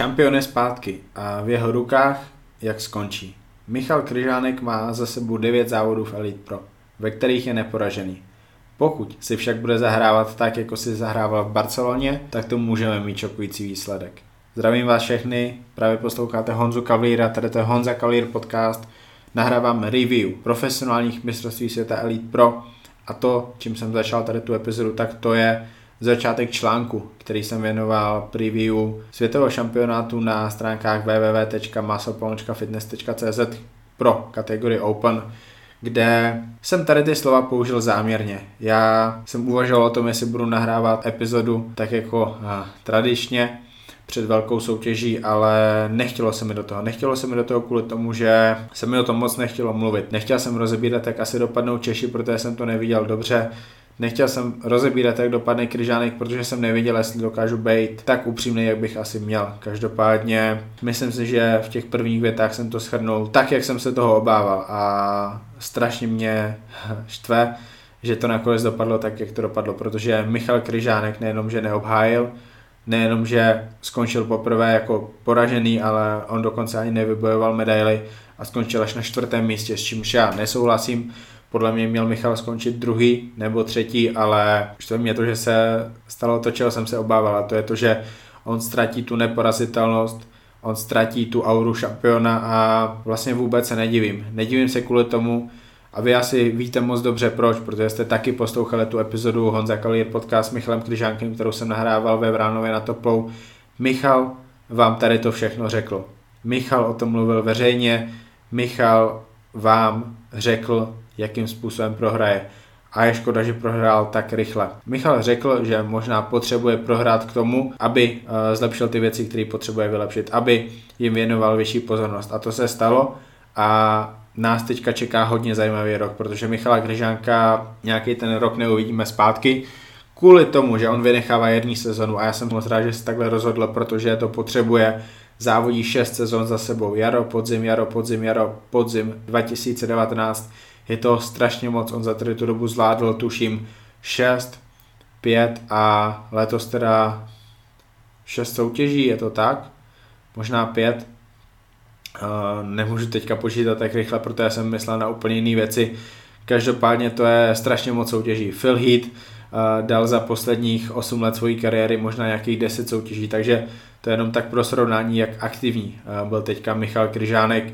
Šampion je zpátky a v jeho rukách, jak skončí. Michal Kryžánek má za sebou 9 závodů v Elite Pro, ve kterých je neporažený. Pokud si však bude zahrávat tak, jako si zahrával v Barceloně, tak to můžeme mít šokující výsledek. Zdravím vás všechny, právě posloucháte Honzu Kavlíra, tady to je Honza Kavlír podcast. Nahrávám review profesionálních mistrovství světa Elite Pro a to, čím jsem začal tady tu epizodu, tak to je začátek článku, který jsem věnoval preview světového šampionátu na stránkách www.muscle.fitness.cz pro kategorii Open, kde jsem tady ty slova použil záměrně. Já jsem uvažoval o tom, jestli budu nahrávat epizodu tak jako a, tradičně, před velkou soutěží, ale nechtělo se mi do toho. Nechtělo se mi do toho kvůli tomu, že se mi o tom moc nechtělo mluvit. Nechtěl jsem rozebírat, jak asi dopadnou Češi, protože jsem to neviděl dobře. Nechtěl jsem rozebírat, jak dopadne Kryžánek, protože jsem nevěděl, jestli dokážu být tak upřímný, jak bych asi měl. Každopádně myslím si, že v těch prvních větách jsem to shrnul tak, jak jsem se toho obával a strašně mě štve, že to nakonec dopadlo tak, jak to dopadlo, protože Michal Kryžánek nejenom, že neobhájil, nejenom, že skončil poprvé jako poražený, ale on dokonce ani nevybojoval medaily a skončil až na čtvrtém místě, s čímž já nesouhlasím. Podle mě měl Michal skončit druhý nebo třetí, ale štve mě to, že se stalo to, čeho jsem se obával, a to je to, že on ztratí tu neporazitelnost, on ztratí tu auru šampiona a vlastně vůbec se nedivím. Nedivím se kvůli tomu, a vy asi víte moc dobře proč, protože jste taky poslouchali tu epizodu Honza Kalír podcast s Michalem Kryžánkem, kterou jsem nahrával ve Vránově na Toplou. Michal vám tady to všechno řekl. Michal o tom mluvil veřejně, Michal vám řekl, jakým způsobem prohraje. A je škoda, že prohrál tak rychle. Michal řekl, že možná potřebuje prohrát k tomu, aby eh, zlepšil ty věci, které potřebuje vylepšit, aby jim věnoval vyšší pozornost. A to se stalo a nás teďka čeká hodně zajímavý rok, protože Michala Gryžánka nějaký ten rok neuvidíme zpátky, kvůli tomu, že on vynechává jednu sezonu a já jsem moc rád, že se takhle rozhodl, protože to potřebuje, závodí 6 sezon za sebou, jaro, podzim, jaro, podzim, jaro, podzim 2019, je to strašně moc, on za tady tu dobu zvládl, tuším, 6, 5 a letos teda 6 soutěží, je to tak? Možná 5, Uh, nemůžu teďka počítat tak rychle, protože jsem myslel na úplně jiné věci. Každopádně to je strašně moc soutěží. Phil Heath uh, dal za posledních 8 let svojí kariéry možná nějakých 10 soutěží, takže to je jenom tak pro srovnání, jak aktivní uh, byl teďka Michal Kryžánek.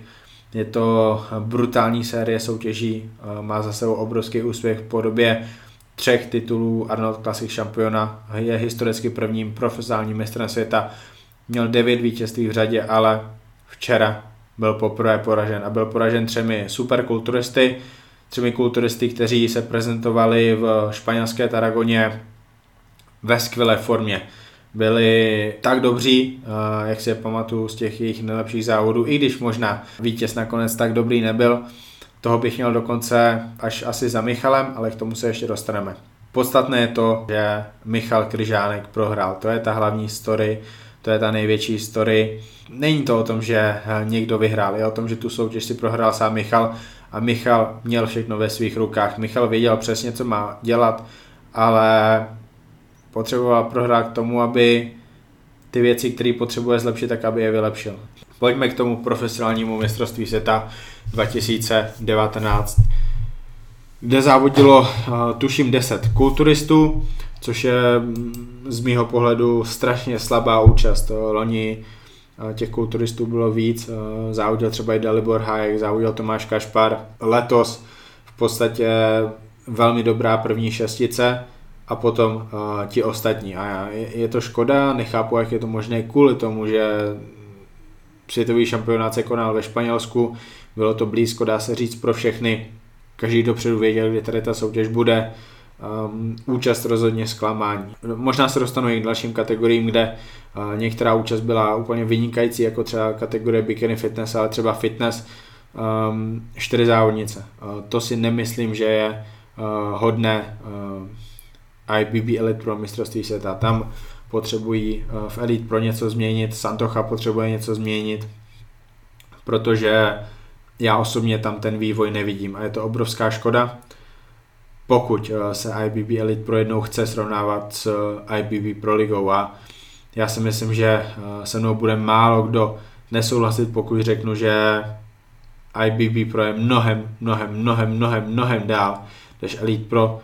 Je to brutální série soutěží, uh, má za sebou obrovský úspěch v podobě třech titulů Arnold Classic šampiona, je historicky prvním profesionálním mistrem světa, měl 9 vítězství v řadě, ale včera byl poprvé poražen a byl poražen třemi superkulturisty, třemi kulturisty, kteří se prezentovali v španělské Taragoně ve skvělé formě. Byli tak dobří, eh, jak si je pamatuju z těch jejich nejlepších závodů, i když možná vítěz nakonec tak dobrý nebyl, toho bych měl dokonce až asi za Michalem, ale k tomu se ještě dostaneme. Podstatné je to, že Michal Kryžánek prohrál, to je ta hlavní story, to je ta největší story. Není to o tom, že eh, někdo vyhrál, je o tom, že tu soutěž si prohrál sám Michal a Michal měl všechno ve svých rukách. Michal věděl přesně, co má dělat, ale potřeboval prohrát k tomu, aby ty věci, které potřebuje zlepšit, tak aby je vylepšil. Pojďme k tomu profesionálnímu mistrovství světa 2019, kde závodilo, eh, tuším, 10 kulturistů, což je mm, z mýho pohledu strašně slabá účast. Loni těch kulturistů bylo víc, závodil třeba i Dalibor Hayek, závodil Tomáš Kašpar. Letos v podstatě velmi dobrá první šestice a potom ti ostatní. A je to škoda, nechápu, jak je to možné kvůli tomu, že světový šampionát se konal ve Španělsku, bylo to blízko, dá se říct, pro všechny. Každý dopředu věděl, kdy tady ta soutěž bude um, účast rozhodně zklamání. Možná se dostanu i k dalším kategoriím, kde uh, některá účast byla úplně vynikající, jako třeba kategorie bikini fitness, ale třeba fitness, um, čtyři závodnice. Uh, to si nemyslím, že je uh, hodné uh, IBB Elite Pro mistrovství světa. Tam potřebují uh, v Elite Pro něco změnit, Santocha potřebuje něco změnit, protože já osobně tam ten vývoj nevidím a je to obrovská škoda pokud eh, se IBB Elite Pro jednou chce srovnávat s eh, IBB Pro ligou a Já si myslím, že se mnou bude málo kdo nesouhlasit, pokud řeknu, že IBB Pro je mnohem, mnohem, mnohem, mnohem, mnohem dál než Elite Pro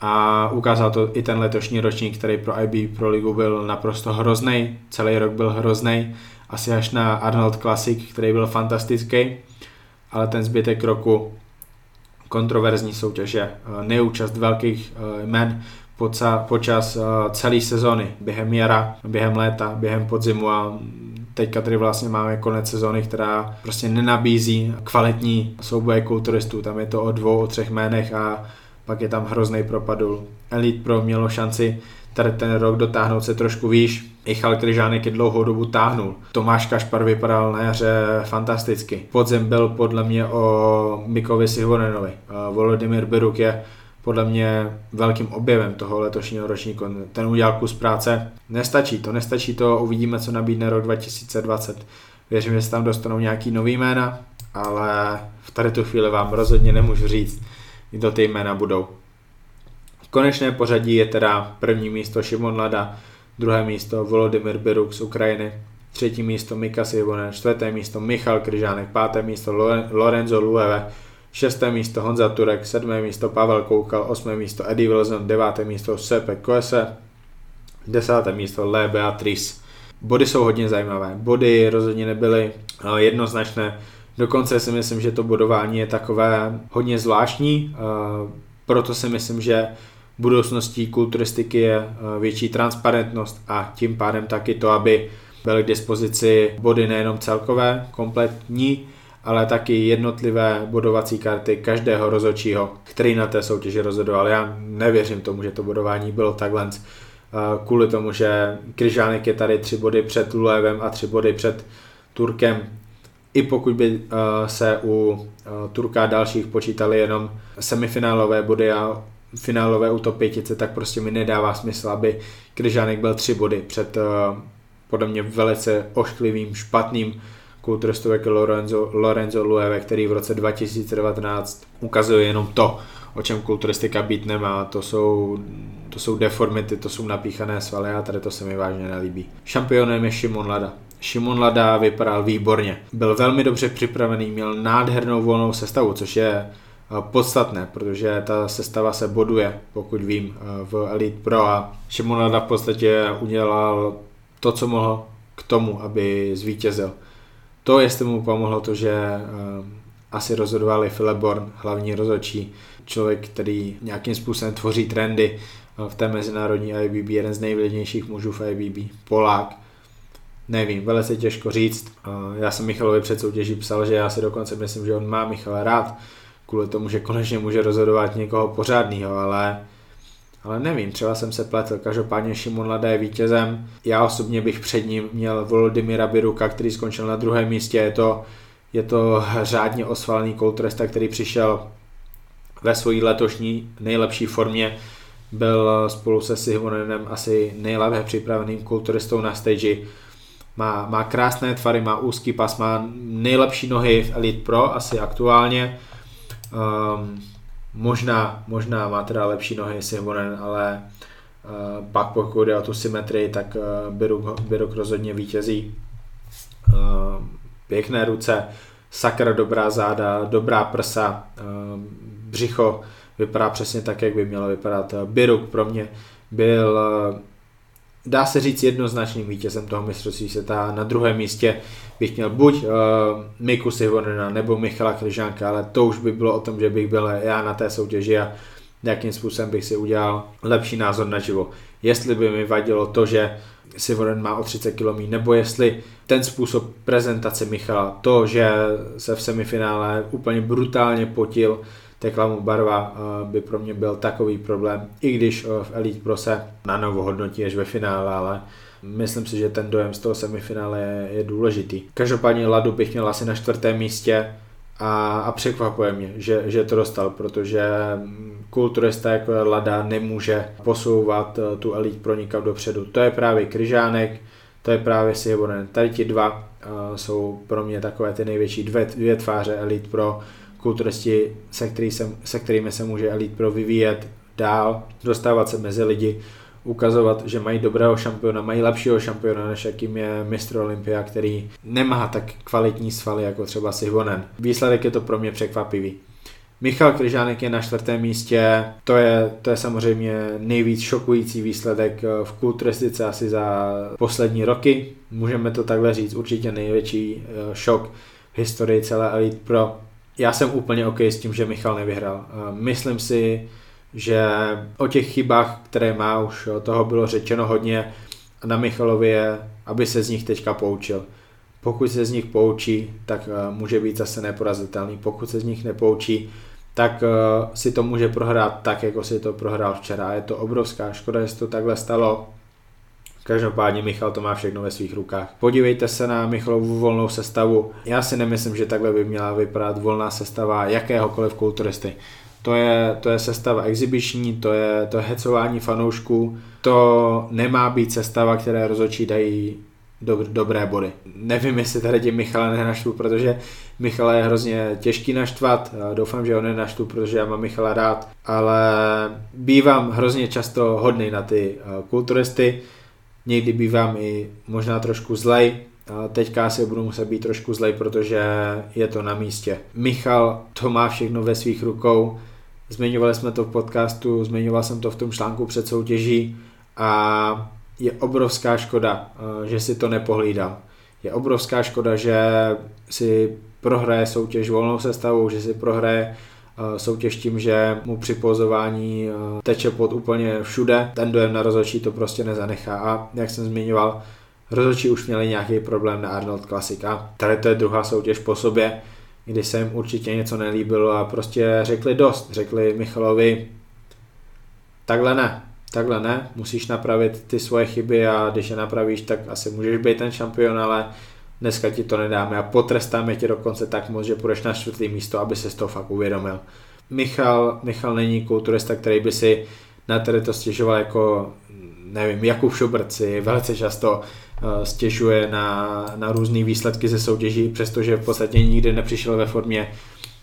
a ukázal to i ten letošní ročník, který pro IB Pro ligu byl naprosto hrozný, celý rok byl hrozný, asi až na Arnold Classic, který byl fantastický, ale ten zbytek roku kontroverzní soutěže, neúčast velkých eh, jmen počas eh, celé sezony, během jara, během léta, během podzimu a teďka tady vlastně máme konec sezony, která prostě nenabízí kvalitní souboje kulturistů, tam je to o dvou, o třech jménech a pak je tam hrozný propadl. Elite Pro mělo šanci tady ten rok dotáhnout se trošku výš. Michal Kryžánek je dlouhou dobu táhnul. Tomáš Kašpar vypadal na jaře fantasticky. Podzem byl podle mě o Mikovi Sihvonenovi. Volodymyr Biruk je podle mě velkým objevem toho letošního ročníku. Ten udělal kus práce. Nestačí to, nestačí to, uvidíme, co nabídne rok 2020. Věřím, že se tam dostanou nějaký nový jména, ale v tady tu chvíli vám rozhodně nemůžu říct, kdo ty jména budou. Konečné pořadí je teda první místo Šimon Lada, druhé místo Volodymyr Biruk z Ukrajiny, třetí místo Mika Sivonen, čtvrté místo Michal Kryžánek, páté místo Lorenzo Lueve, šesté místo Honza Turek, sedmé místo Pavel Koukal, osmé místo Eddie Wilson, deváté místo Sepe Koese, desáté místo Le Beatrice. Body jsou hodně zajímavé. Body rozhodně nebyly eh, jednoznačné. Dokonce si myslím, že to bodování je takové hodně zvláštní, eh, proto si myslím, že budoucností kulturistiky je eh, větší transparentnost a tím pádem taky to, aby byly k dispozici body nejenom celkové, kompletní, ale taky jednotlivé bodovací karty každého rozhodčího, který na té soutěži rozhodoval. Já nevěřím tomu, že to bodování bylo takhle eh, kvůli tomu, že Kryžánek je tady tři body před Lulevem a tři body před Turkem. I pokud by eh, se u Turka dalších počítali jenom semifinálové body a finálové u top pětice, tak prostě mi nedává smysl, aby Kryžánek byl tři body před uh, podle mě velice ošklivým, špatným kulturistou jako Lorenzo, Lorenzo Lueve, který v roce 2019 ukazuje jenom to, o čem kulturistika být nemá. To jsou, to jsou deformity, to jsou napíchané svaly a tady to se mi vážně nelíbí. Šampionem je Šimon Lada. Šimon Lada vypadal výborně. Byl velmi dobře připravený, měl nádhernou volnou sestavu, což je podstatné, protože ta sestava se boduje, pokud vím, v Elite Pro a Šimonada v podstatě udělal to, co mohl k tomu, aby zvítězil. To, jestli mu pomohlo to, že asi rozhodovali Philip Born, hlavní rozhodčí, člověk, který nějakým způsobem tvoří trendy v té mezinárodní IBB, jeden z nejvlivnějších mužů v IBB, Polák. Nevím, velice těžko říct. Já jsem Michalovi před soutěží psal, že já si dokonce myslím, že on má Michala rád, kvůli tomu, že konečně může rozhodovat někoho pořádného, ale ale nevím, třeba jsem se pletl. Každopádně Šimon Lada je vítězem. Já osobně bych před ním měl Volodymyra Biruka, který skončil na druhém místě. Je to, je to řádně osvalený kulturista, který přišel ve své letošní nejlepší formě. Byl spolu se Sihonenem asi nejlépe připraveným kulturistou na stage. Má, má krásné tvary, má úzký pas, má nejlepší nohy v Elite Pro asi aktuálně Um, možná, možná má teda lepší nohy Simonen, ale uh, pak pokud jde o tu symetrii, tak uh, Biruk, rozhodně vítězí. Uh, pěkné ruce, sakra dobrá záda, dobrá prsa, uh, břicho vypadá přesně tak, jak by mělo vypadat. Biruk pro mě byl uh, dá se říct jednoznačným vítězem toho mistrovství světa. Na druhém místě bych měl buď uh, Miku Sivonena nebo Michala Kryžánka, ale to už by bylo o tom, že bych byl já na té soutěži a jakým způsobem bych si udělal lepší názor na živo. Jestli by mi vadilo to, že Sivonen má o 30 km, nebo jestli ten způsob prezentace Michala, to, že se v semifinále úplně brutálně potil, tekla mu barva, eh, by pro mě byl takový problém, i když eh, v Elite Pro se na novo hodnotí až ve finále, ale myslím si, že ten dojem z toho semifinále je, je důležitý. Každopádně Ladu bych měl asi na čtvrtém místě a, a překvapuje mě, že, že to dostal, protože kulturista jako Lada nemůže posouvat eh, tu Elite Pro nikam dopředu. To je právě Kryžánek, to je právě Sivonen. Tady ti dva jsou pro mě takové ty největší dvě, dvě tváře Elite Pro, kulturisti, se, který se, se kterými se může Elite Pro vyvíjet dál, dostávat se mezi lidi. ukazovat, že mají dobrého šampiona, mají lepšího šampiona, než jakým je mistr Olympia, který nemá tak kvalitní svaly jako třeba Sivonen. Výsledek je to pro mě překvapivý. Michal Kryžánek je na čtvrtém místě, to je, to je samozřejmě nejvíc šokující výsledek eh, v kulturistice asi za poslední roky. Můžeme to takhle říct, určitě největší eh, šok v historii celé Elite Pro. Já jsem úplně OK s tím, že Michal nevyhrál. Myslím si, že o těch chybách, které má, už toho bylo řečeno hodně na Michalovi je, aby se z nich teďka poučil. Pokud se z nich poučí, tak eh, může být zase neporazitelný. Pokud se z nich nepoučí, tak uh, si to může prohrát tak, jako si to prohrál včera. Je to obrovská škoda, že se to takhle stalo. Každopádně Michal to má všechno ve svých rukách. Podívejte se na Michalovu volnou sestavu. Já si nemyslím, že takhle by měla vypadat volná sestava jakéhokoliv kulturisty. To je, to je sestava exibiční, to je, to je hecování fanoušků, to nemá být sestava, které rozhodčí dají dob, dobré body. Nevím, jestli tady tím Michala nenaštvu, protože Michala je hrozně těžký naštvat. Doufám, že ho nenaštvu, protože já mám Michala rád, ale bývám hrozně často hodný na ty eh, kulturisty. Někdy bývám i možná trošku zlej, teďka asi budu muset být trošku zlej, protože je to na místě. Michal to má všechno ve svých rukou. Zmiňovali jsme to v podcastu, zmiňoval jsem to v tom článku před soutěží a je obrovská škoda, že si to nepohlídal. Je obrovská škoda, že si prohraje soutěž volnou sestavou, že si prohraje soutěž tím, že mu při pozování eh, teče pod úplně všude. Ten dojem na rozhodčí to prostě nezanechá. A jak jsem zmiňoval, rozhodčí už měli nějaký problém na Arnold Classic. A tady to je druhá soutěž po sobě, kdy se jim určitě něco nelíbilo a prostě řekli dost, řekli Michalovi takhle ne, takhle ne, musíš napravit ty svoje chyby a když je napravíš, tak asi můžeš být ten šampion, ale dneska ti to nedáme a potrestáme tě dokonce tak moc, že půjdeš na čtvrtý místo, aby se z toho fakt uvědomil. Michal, Michal není kulturista, který by si na tady to stěžoval jako, nevím, Jakub Šobrt si velice často uh, stěžuje na, na různé výsledky ze soutěží, přestože v podstatě nikdy nepřišel ve formě,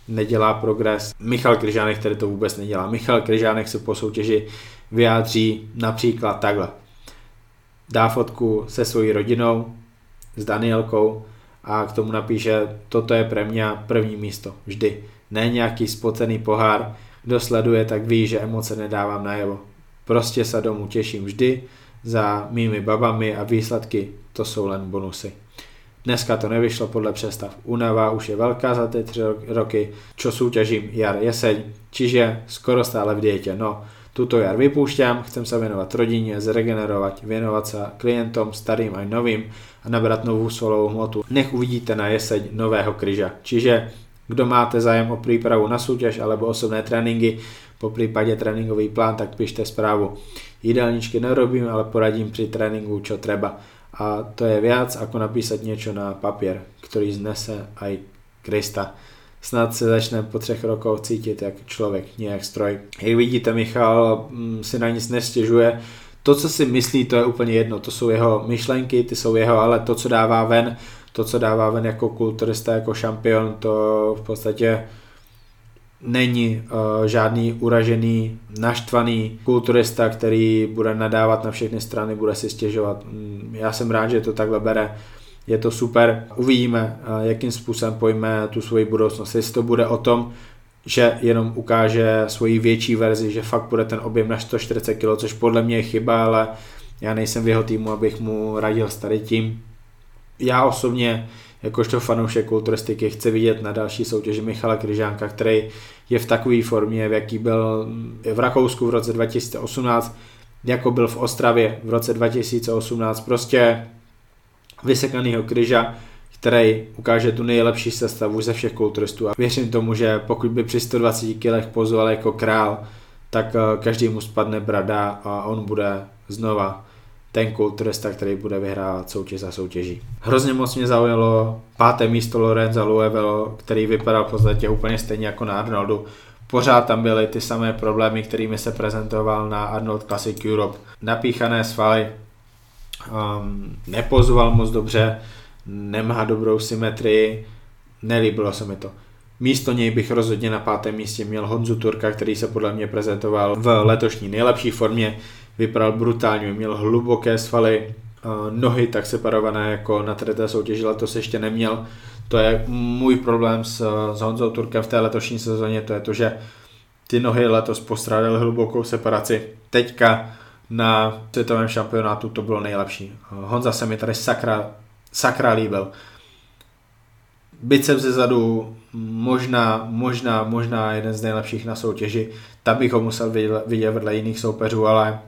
nedělá progres. Michal Kryžánek, který to vůbec nedělá. Michal Kryžánek se po soutěži vyjádří například takhle. Dá fotku se svojí rodinou, s Danielkou a k tomu napíše, toto je pre mě první místo, vždy. Ne nějaký spocený pohár, kdo sleduje, tak ví, že emoce nedávám najevo. Prostě se domů těším vždy, za mými babami a výsledky to jsou len bonusy. Dneska to nevyšlo podle představ. Únava už je velká za ty tři roky, čo súťažím jar jeseň, čiže skoro stále v dietě. No, tuto jar vypoušťám, chcem se věnovat rodině, zregenerovat, věnovat se klientom, starým a novým a nabrat novou solovou hmotu. Nech uvidíte na jeseň nového kryža. Čiže kdo máte zájem o přípravu na soutěž alebo osobné tréninky, po případě tréninkový plán, tak pište zprávu. Jídelníčky nerobím, ale poradím při tréninku, čo treba. A to je viac, ako napísať niečo na papier, ktorý znese aj Krista. Snad se začne po třech rokoch cítit jak člověk, nie jak stroj. Jak vidíte, Michal mm, si na nic nestěžuje. To, co si myslí, to je úplně jedno. To jsou jeho myšlenky, ty jsou jeho, ale to, co dává ven, to, co dává ven jako kulturista, jako šampion, to v podstatě není uh, žádný uražený, naštvaný kulturista, který bude nadávat na všechny strany, bude si stěžovat. Mm, já jsem rád, že to takhle bere. Je to super. Uvidíme, uh, jakým způsobem pojme tu svoji budoucnost. Jestli to bude o tom, že jenom ukáže svoji větší verzi, že fakt bude ten objem na 140 kg, což podle mě je chyba, ale já nejsem v jeho týmu, abych mu radil s tady tím. Já osobně jakožto fanoušek kulturistiky chce vidět na další soutěži Michala Kryžánka, který je v takové formě, v jaký byl v Rakousku v roce 2018, jako byl v Ostravě v roce 2018. Prostě vysekanýho kryža, který ukáže tu nejlepší sestavu ze všech kulturistů. A věřím tomu, že pokud by při 120 kg pozoval jako král, tak eh, každý mu spadne brada a on bude znova ten kulturista, který bude vyhrávat soutěž za soutěží. Hrozně moc mě zaujalo páté místo Lorenza Luevelo, který vypadal v podstatě úplně stejně jako na Arnoldu. Pořád tam byly ty samé problémy, kterými se prezentoval na Arnold Classic Europe. Napíchané svaly, um, nepozoval moc dobře, nemá dobrou symetrii, nelíbilo se mi to. Místo něj bych rozhodně na pátém místě měl Honzu Turka, který se podle mě prezentoval v letošní nejlepší formě, vypadal brutálně, měl hluboké svaly, nohy tak separované jako na té soutěži letos ještě neměl. To je můj problém s, s Honzou Turkem v té letošní sezóně, to je to, že ty nohy letos postrádaly hlubokou separaci. Teďka na světovém šampionátu to bylo nejlepší. Honza se mi tady sakra, sakra líbil. Biceps ze zadu, možná, možná, možná jeden z nejlepších na soutěži. Tam bych ho musel vidět vedle jiných soupeřů, ale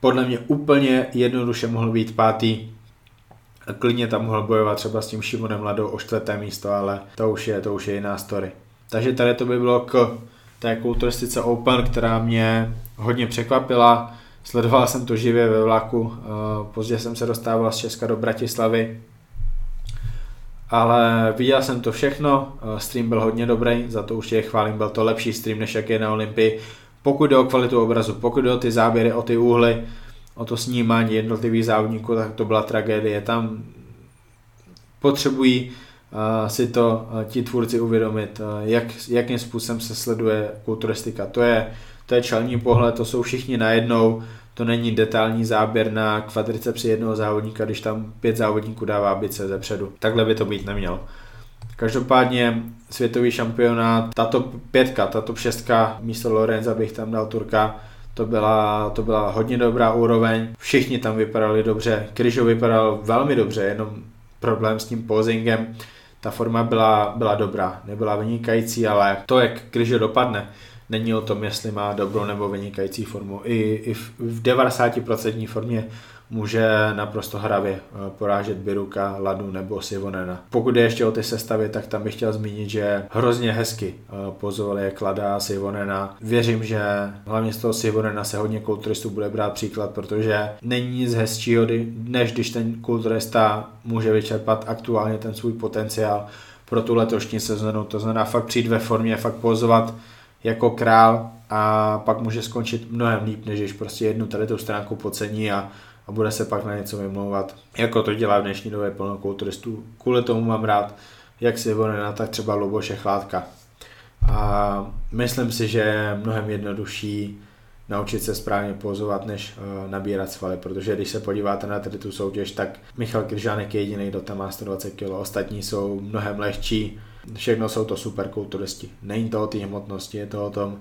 podle mě úplně jednoduše mohl být pátý. Klidně tam mohl bojovat třeba s tím Šimonem Ladou o čtvrté místo, ale to už je, to už je jiná story. Takže tady to by bylo k té kulturistice Open, která mě hodně překvapila. Sledoval jsem to živě ve vlaku, eh, později jsem se dostával z Česka do Bratislavy, ale viděl jsem to všechno, eh, stream byl hodně dobrý, za to už je chválím, byl to lepší stream, než jak je na Olympii. Pokud jde o kvalitu obrazu, pokud jde o ty záběry, o ty úhly, o to snímání jednotlivých závodníků, tak to byla tragédie. Tam potřebují uh, si to ti tvůrci uvědomit, jak, jakým způsobem se sleduje kulturistika. To je, to je čelní pohled, to jsou všichni najednou, to není detailní záběr na kvadricepsi jednoho závodníka, když tam pět závodníků dává bice ze předu. Takhle by to být nemělo. Každopádně světový šampionát, tato pětka, tato šestka, místo Lorenza bych tam dal Turka, to byla, to byla hodně dobrá úroveň, všichni tam vypadali dobře, Kryžo vypadal velmi dobře, jenom problém s tím posingem, ta forma byla, byla dobrá, nebyla vynikající, ale to, jak Kryžo dopadne, není o tom, jestli má dobrou nebo vynikající formu. I, i v, v 90% formě může naprosto hravě eh, porážet Biruka, Ladu nebo Sivonena. Pokud je ještě o ty sestavy, tak tam bych chtěl zmínit, že hrozně hezky eh, pozovali jak Lada a Sivonena. Věřím, že hlavně z toho Sivonena se hodně kulturistů bude brát příklad, protože není nic hezčího, než když ten kulturista může vyčerpat aktuálně ten svůj potenciál pro tu letošní sezonu. To znamená fakt přijít ve formě, fakt pozovat jako král a pak může skončit mnohem líp, než když prostě jednu tady tu stránku podcení a a bude se pak na něco vymlouvat, jako to dělá v dnešní době plno kulturistů. Kvůli tomu mám rád jak Sivonena, tak třeba Luboše Chládka. A myslím si, že je mnohem jednodušší naučit se správně pozovat, než uh, nabírat svaly, protože když se podíváte na tady tu soutěž, tak Michal Kryžánek je jediný, kdo tam má 120 kg, ostatní jsou mnohem lehčí, všechno jsou to super kulturisti. Není to o té hmotnosti, je to o tom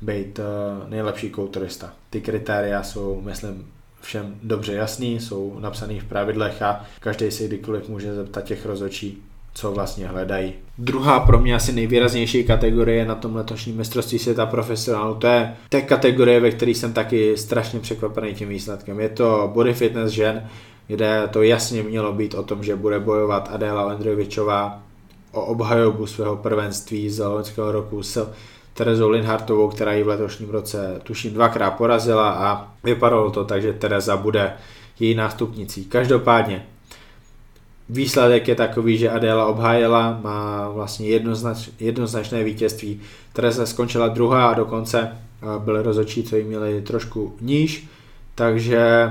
být uh, nejlepší kulturista. Ty kritéria jsou, myslím, všem dobře jasný, jsou napsaný v pravidlech a každý si kdykoliv může zeptat těch rozočí, co vlastně hledají. Druhá pro mě asi nejvýraznější kategorie na tom letošním mistrovství světa profesionálu, to je té kategorie, ve které jsem taky strašně překvapený tím výsledkem. Je to body fitness žen, kde to jasně mělo být o tom, že bude bojovat Adéla Ondrovičová o obhajobu svého prvenství z loňského roku s Terezou Linhartovou, která ji v letošním roce tuším dvakrát porazila a vypadalo to tak, že Tereza bude její nástupnicí. Každopádně výsledek je takový, že Adéla obhájela, má vlastně jednoznač, jednoznačné vítězství. Tereza skončila druhá a dokonce byly rozočí, co jí měli trošku níž, takže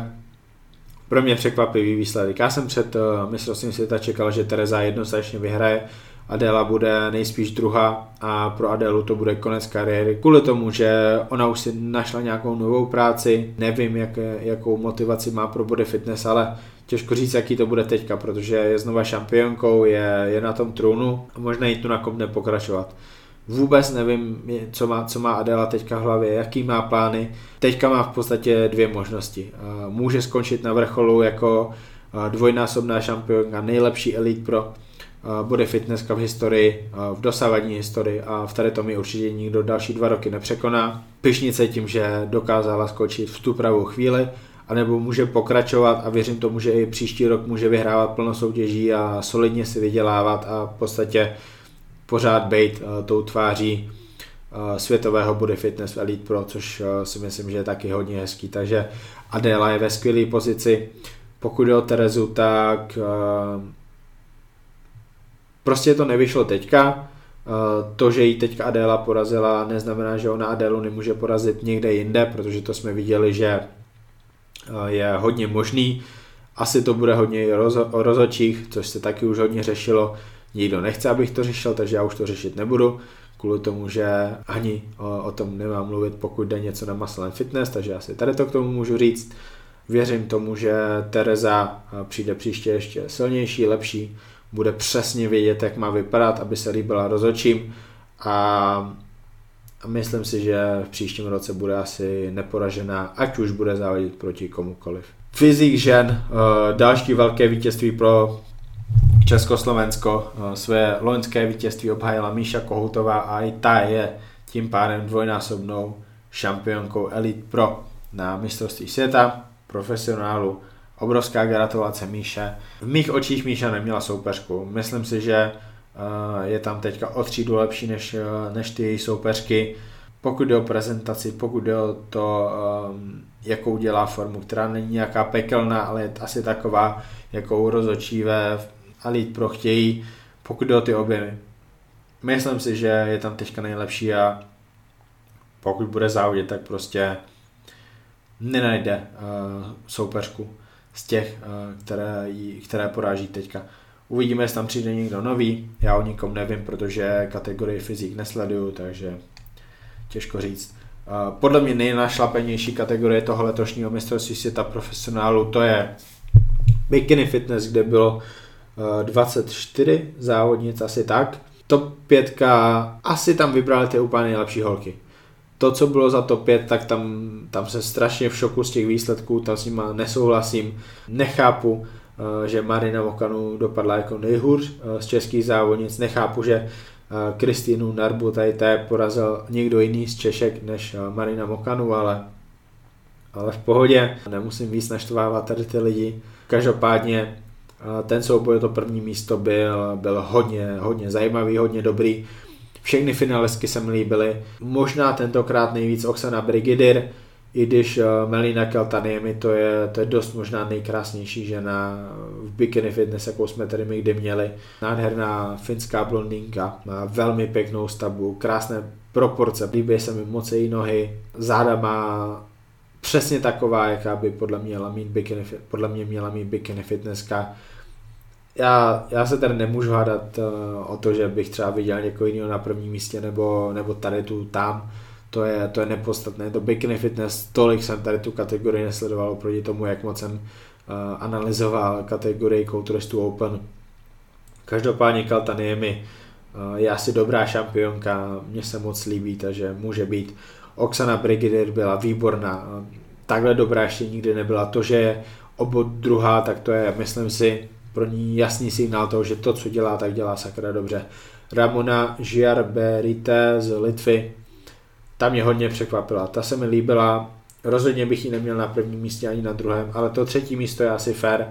pro mě překvapivý výsledek. Já jsem před mistrovstvím světa čekal, že Tereza jednoznačně vyhraje, Adela bude nejspíš druhá a pro Adelu to bude konec kariéry. Kvůli tomu, že ona už si našla nějakou novou práci, nevím, jak, jakou motivaci má pro body fitness, ale těžko říct, jaký to bude teďka, protože je znova šampionkou, je, je na tom trůnu a možná jí tu na kom nepokračovat. Vůbec nevím, co má, co má Adela teďka v hlavě, jaký má plány. Teďka má v podstatě dvě možnosti. Může skončit na vrcholu jako dvojnásobná šampionka, nejlepší elite pro bude fitnesska v historii, v dosavadní historii a v tady tom určitě nikdo další dva roky nepřekoná. Pišnice tím, že dokázala skočit v tu pravou chvíli, anebo může pokračovat a věřím tomu, že i příští rok může vyhrávat plno soutěží a solidně si vydělávat a v podstatě pořád být tou tváří světového body fitness Elite Pro, což si myslím, že je taky hodně hezký. Takže Adela je ve skvělé pozici. Pokud jde o Terezu, tak Prostě to nevyšlo teďka. Eh, to, že ji teďka Adéla porazila, neznamená, že ona Adélu nemůže porazit někde jinde, protože to jsme viděli, že eh, je hodně možný. Asi to bude hodně o rozočích, což se taky už hodně řešilo. Nikdo nechce, abych to řešil, takže já už to řešit nebudu. kvůli tomu, že ani o, tom nemám mluvit, pokud jde něco na Muscle Fitness, takže asi tady to k tomu můžu říct. Věřím tomu, že Tereza přijde příště ještě silnější, lepší, bude přesně vědět, jak má vypadat, aby se líbila rozhodčím a a myslím si, že v příštím roce bude asi neporažená, ať už bude závodit proti komukoliv. Fyzik žen, eh, další velké vítězství pro Československo. Eh, své loňské vítězství obhájila Míša Kohoutová a i ta je tím pádem dvojnásobnou šampionkou Elite Pro na mistrovství světa, profesionálu. Obrovská gratulace Míše. V mých očích Míša neměla soupeřku. Myslím si, že je tam teďka o třídu lepší než, eh, než ty její soupeřky. Pokud jde o prezentaci, pokud jde o to, ehm, jakou dělá formu, která není nějaká pekelná, ale je asi taková, jakou rozočívé Elite Pro chtějí, pokud jde o ty objemy. Myslím si, že je tam teďka nejlepší a pokud bude závodit, tak prostě nenajde soupeřku z těch, uh, které, které poráží teďka. Uvidíme, jestli tam přijde někdo nový. Já o nikom nevím, protože kategorii fyzik nesleduju, takže těžko říct. Podle mě nejnašlapenější kategorie toho letošního mistrovství světa profesionálu to je Bikini Fitness, kde bylo 24 závodnic, asi tak. Top 5 asi tam vybrali ty úplně nejlepší holky. To, co bylo za top 5, tak tam, tam se strašně v šoku z těch výsledků, tam s nima nesouhlasím, nechápu, Eh, že Marina Vokanu dopadla jako nejhůř eh, z českých závodnic. Nechápu, že eh, Kristýnu Narbu tady té porazil někdo jiný z Češek než Marina Mokanu, ale, ale v pohodě. Nemusím víc naštvávat tady ty lidi. Každopádně ten souboj, to první místo byl, byl hodně, hodně zajímavý, hodně dobrý. Všechny finalistky se mi líbily. Možná tentokrát nejvíc Oksana Brigidir, i když uh, Melina Keltaniemi to je, to je dost možná nejkrásnější žena v bikini fitness, jakou jsme tady my kdy měli. Nádherná finská blondýnka, má velmi pěknou stavbu, krásné proporce, líbí se mi moc její nohy, záda má přesně taková, jaká by podle mě měla mít bikini, podle mě měla mít bikini fitnesska. Já, já se tady nemůžu hádat uh, o to, že bych třeba viděl někoho jiného na prvním místě nebo, nebo tady tu tam to je, to je nepodstatné. To bikini fitness, tolik jsem tady tu kategorii nesledoval proti tomu, jak moc jsem uh, analyzoval kategorii Counturistu Open. Každopádně Kaltan je mi uh, je asi dobrá šampionka, mně se moc líbí, takže může být. Oksana Brigidier byla výborná, takhle dobrá ještě nikdy nebyla. To, že je obod druhá, tak to je, myslím si, pro ní jasný signál toho, že to, co dělá, tak dělá sakra dobře. Ramona Žiarberite z Litvy, ta mě hodně překvapila. Ta se mi líbila, rozhodně bych ji neměl na prvním místě ani na druhém, ale to třetí místo je asi fair.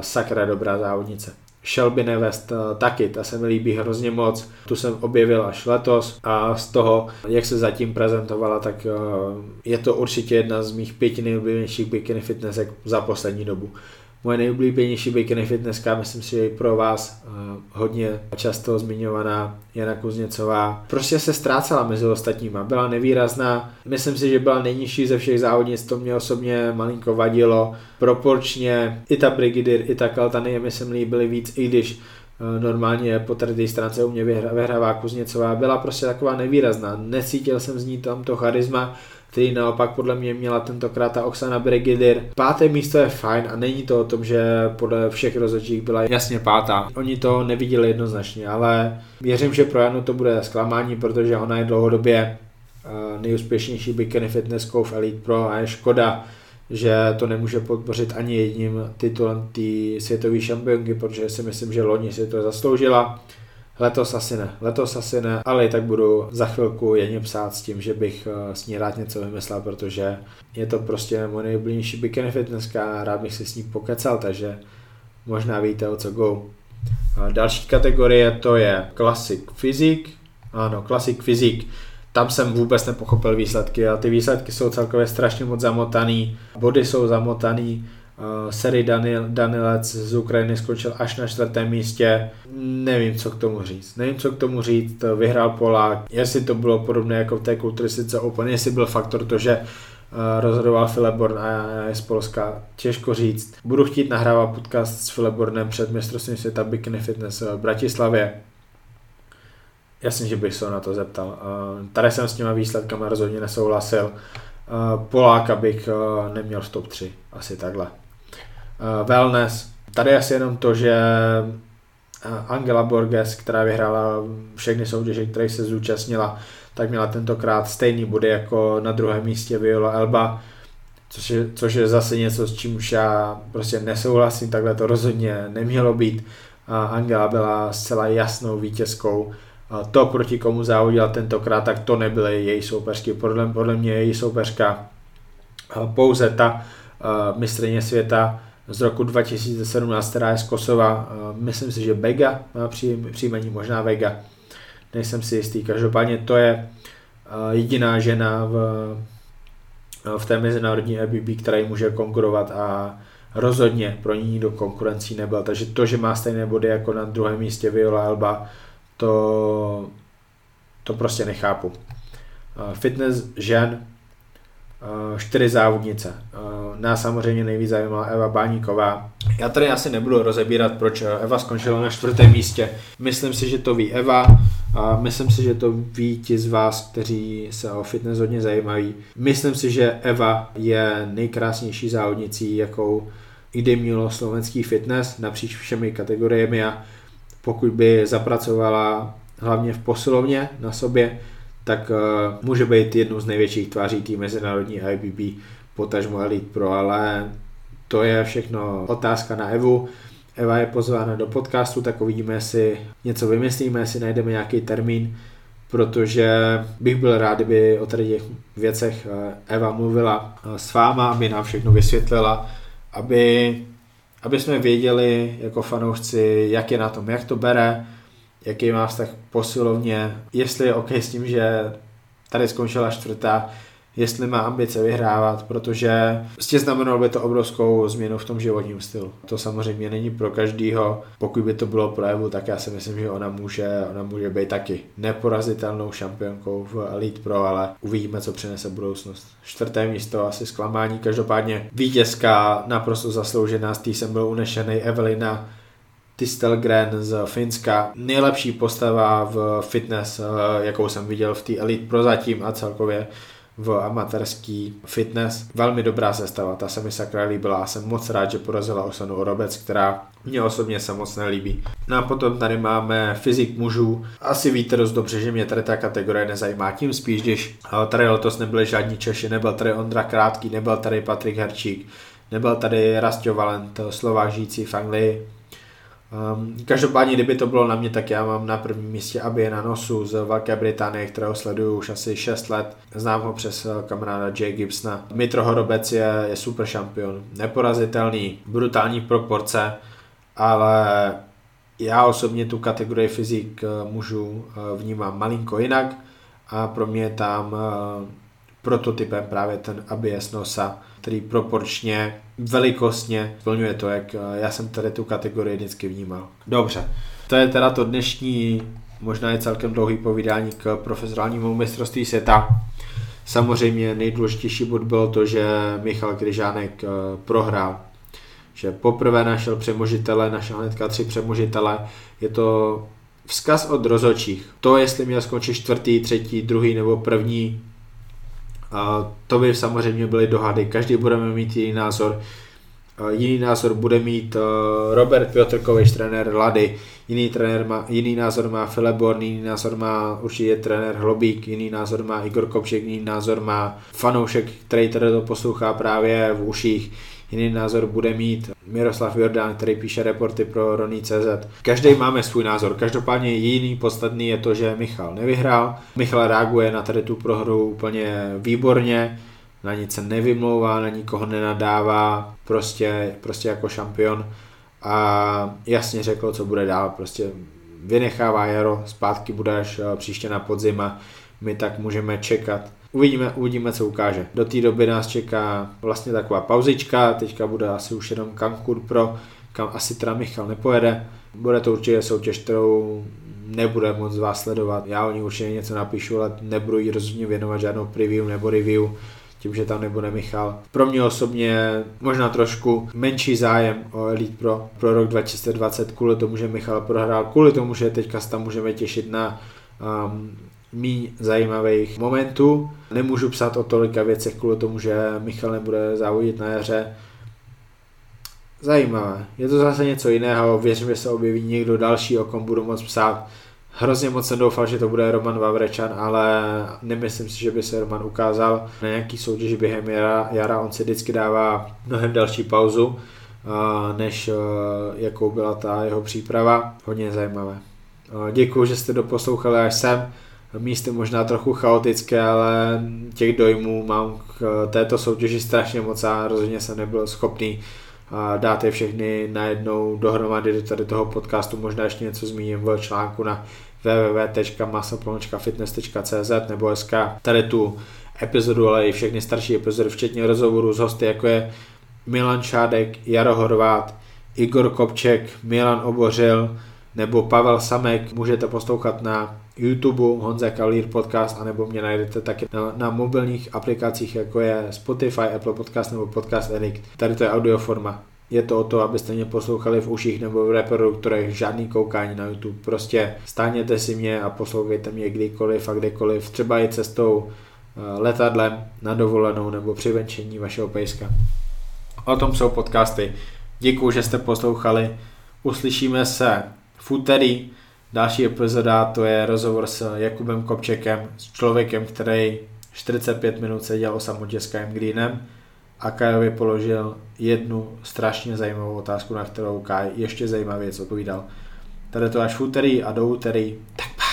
Sakra dobrá závodnice. Shelby Nevest taky, ta se mi líbí hrozně moc. Tu jsem objevil až letos a z toho, jak se zatím prezentovala, tak je to určitě jedna z mých pěti nejoblíbenějších bikini fitnessek za poslední dobu. Moje nejoblíbenější bikini fitnesska, myslím si, že i pro vás uh, hodně často zmiňovaná Jana Kuzněcová, prostě se ztrácela mezi ostatníma, byla nevýrazná, myslím si, že byla nejnižší ze všech závodnic, to mě osobně malinko vadilo, proporčně i ta Brigidir, i ta Kaltany myslím líbily víc, i když uh, normálně po té stránce u mě vyhrává Kuzněcová, byla prostě taková nevýrazná, necítil jsem z ní tam to charisma, který naopak podle mě měla tentokrát ta Oksana Brigidir. Páté místo je fajn a není to o tom, že podle všech rozhodčích byla jasně pátá. Oni to neviděli jednoznačně, ale věřím, že pro Janu to bude zklamání, protože ona je dlouhodobě eh, nejúspěšnější bikini fitnesskou v Elite Pro a je škoda, že to nemůže podpořit ani jedním titulem té světové šampionky, protože si myslím, že loni si to zasloužila. Letos asi ne, letos asi ne, ale i tak budu za chvilku jen psát s tím, že bych eh, s ní rád něco vymyslel, protože je to prostě moje nejbližší bikini fitnesska a rád bych si s ní pokecal, takže možná víte o co go. Další kategorie to je Classic Physique, ano, Classic Physique, tam jsem vůbec nepochopil výsledky a ty výsledky jsou celkově strašně moc zamotaný, body jsou zamotaný, Seri Daniel, Danilec z Ukrajiny skončil až na čtvrtém místě. Nevím, co k tomu říct. Nevím, co k tomu říct. Vyhrál Polák. Jestli to bylo podobné jako v té kulturistice Open, jestli byl faktor to, že uh, rozhodoval Fileborn a já je z Polska. Těžko říct. Budu chtít nahrávat podcast s Filebornem před mistrovstvím světa Bikini Fitness v Bratislavě. jasně, že bych se na to zeptal. Tady jsem s těma výsledkama rozhodně nesouhlasil. Poláka bych neměl v top 3, asi takhle. Wellness, tady asi jenom to, že Angela Borges, která vyhrála všechny soutěže, které se zúčastnila, tak měla tentokrát stejný body jako na druhém místě Viola Elba, což je, což je zase něco, s čím už já prostě nesouhlasím, takhle to rozhodně nemělo být. A Angela byla zcela jasnou vítězkou. A to, proti komu závodila tentokrát, tak to nebyly její soupeřky. Podle, podle mě její soupeřka pouze ta mistrně světa z roku 2017, která je z Kosova. Myslím si, že Bega má příjmení, možná Vega. Nejsem si jistý. Každopádně to je jediná žena v, v té mezinárodní ABB, která jí může konkurovat a rozhodně pro ní do konkurencí nebyl. Takže to, že má stejné body jako na druhém místě Viola Elba, to, to prostě nechápu. Fitness žen Eh, čtyři závodnice. Eh, nás samozřejmě nejvíc zajímala Eva Báníková. Já tady asi nebudu rozebírat, proč eh, Eva skončila na čtvrtém místě. Myslím si, že to ví Eva a myslím si, že to ví ti z vás, kteří se o fitness hodně zajímají. Myslím si, že Eva je nejkrásnější závodnicí, jakou kdy mělo slovenský fitness napříč všemi kategoriemi a pokud by zapracovala hlavně v posilovně na sobě, tak uh, může být jednou z největších tváří té mezinárodní IBB, potažmo Elite Pro, ale to je všechno otázka na Evu. Eva je pozvána do podcastu, tak uvidíme, jestli něco vymyslíme, jestli najdeme nějaký termín, protože bych byl rád, kdyby o tady těch věcech eh, Eva mluvila eh, s váma, aby nám všechno vysvětlila, aby, aby jsme věděli jako fanoušci, jak je na tom, jak to bere, jaký má vztah posilovně, jestli je OK s tím, že tady skončila čtvrtá, jestli má ambice vyhrávat, protože prostě znamenalo by to obrovskou změnu v tom životním stylu. To samozřejmě není pro každýho. Pokud by to bylo pro Evu, tak já si myslím, že ona může, ona může být taky neporazitelnou šampionkou v Elite Pro, ale uvidíme, co přinese budoucnost. Čtvrté místo asi zklamání, každopádně vítězka naprosto zasloužená, z jsem byl unešený Evelina Tistelgren z Finska. Nejlepší postava v fitness, eh, jakou jsem viděl v té Elite Pro zatím a celkově v amatérský fitness. Velmi dobrá sestava, ta se mi sakra líbila jsem moc rád, že porazila Osanu Orobec, která mě osobně se moc nelíbí. No a potom tady máme fyzik mužů. Asi víte dost dobře, že mě tady ta kategorie nezajímá, tím spíš, když eh, tady letos nebyli žádní Češi, nebyl tady Ondra Krátký, nebyl tady Patrik Herčík, nebyl tady Rastio Valent, Slovák žijící v Anglii, Um, každopádně, kdyby to bylo na mě, tak já mám na prvním místě na Nosu z Velké Británie, kterého sleduju už asi 6 let. Znám ho přes eh, kamaráda Jay Gibsona. Mitro Horobec je, je super šampion, neporazitelný, brutální proporce, ale já osobně tu kategorii fyzik eh, mužů eh, vnímám malinko jinak a pro mě je tam prototypem právě ten Abies Nosa, který proporčně, velikostně splňuje to, jak eh, já jsem tady tu kategorii vždycky vnímal. Dobře, to je teda to dnešní, možná je celkem dlouhý povídání k profesionálnímu mistrovství světa. Samozřejmě nejdůležitější bod bylo to, že Michal Kryžánek eh, prohrál. Že poprvé našel přemožitele, našel hnedka tři přemožitele. Je to vzkaz od rozočích. To, jestli měl skončit čtvrtý, třetí, druhý nebo první, to by samozřejmě byly dohady, každý budeme mít jiný názor. Jiný názor bude mít Robert Piotrkovič, trenér Lady, jiný, trenér má, jiný názor má Filip Born, jiný názor má určitě trenér Hlobík, jiný názor má Igor Kopček, jiný názor má fanoušek, který tady to poslouchá právě v uších, jiný názor bude mít Miroslav Jordán, který píše reporty pro Roní.cz. Každý máme svůj názor, každopádně jiný podstatný je to, že Michal nevyhrál. Michal reaguje na tady tu prohru úplně výborně, na nic se nevymlouvá, na nikoho nenadává, prostě, prostě jako šampion. A jasně řekl, co bude dál, prostě vynechává jaro, zpátky bude až příště na podzim a my tak můžeme čekat Uvidíme, uvidíme, co ukáže. Do té doby nás čeká vlastně taková pauzička, teďka bude asi už jenom Cancun Pro, kam asi teda Michal nepojede. Bude to určitě soutěž, kterou nebude moc vás sledovat. Já o ní určitě něco napíšu, ale nebudu jí rozhodně věnovat žádnou preview nebo review tím, že tam nebude Michal. Pro mě osobně možná trošku menší zájem o Elite Pro pro rok 2020 kvůli tomu, že Michal prohrál, kvůli tomu, že teďka se tam můžeme těšit na um, mý zajímavých momentů. Nemůžu psát o tolika věcech kvůli tomu, že Michal nebude závodit na jaře. Zajímavé. Je to zase něco jiného, věřím, že se objeví někdo další, o kom budu moc psát. Hrozně moc jsem doufal, že to bude Roman Vavrečan, ale nemyslím si, že by se Roman ukázal na nějaký soutěž během jara. jara. On si vždycky dává mnohem další pauzu, než jakou byla ta jeho příprava. Hodně zajímavé. Děkuji, že jste doposlouchali až sem. Místy možná trochu chaotické, ale těch dojmů mám k této soutěži strašně moc a rozhodně jsem nebyl schopný dát je všechny najednou dohromady do tady toho podcastu. Možná ještě něco zmíním v článku na www.masoplončkafitness.cz nebo SK. Tady tu epizodu, ale i všechny starší epizody, včetně rozhovorů s hosty, jako je Milan Šádek, Jaro Horvát, Igor Kopček, Milan Obořil nebo Pavel Samek. Můžete poslouchat na YouTube Honza Kalír podcast, anebo mě najdete taky na, na mobilních aplikacích, jako je Spotify, Apple Podcast nebo Podcast Addict. Tady to je audioforma. Je to o to, abyste mě poslouchali v uších nebo v reproduktorech, žádný koukání na YouTube. Prostě stáhněte si mě a poslouchejte mě kdykoliv a kdekoliv, třeba i cestou eh, letadlem na dovolenou nebo při venčení vašeho pejska. O tom jsou podcasty. Děkuji, že jste poslouchali. Uslyšíme se úterý. Další epizoda to je rozhovor s Jakubem Kopčekem, s člověkem, který 45 minut seděl o samotě s Kajem Greenem a Kajovi položil jednu strašně zajímavou otázku, na kterou Kaj ještě zajímavěji odpovídal. Tady to až v úterý a do úterý, tak pa.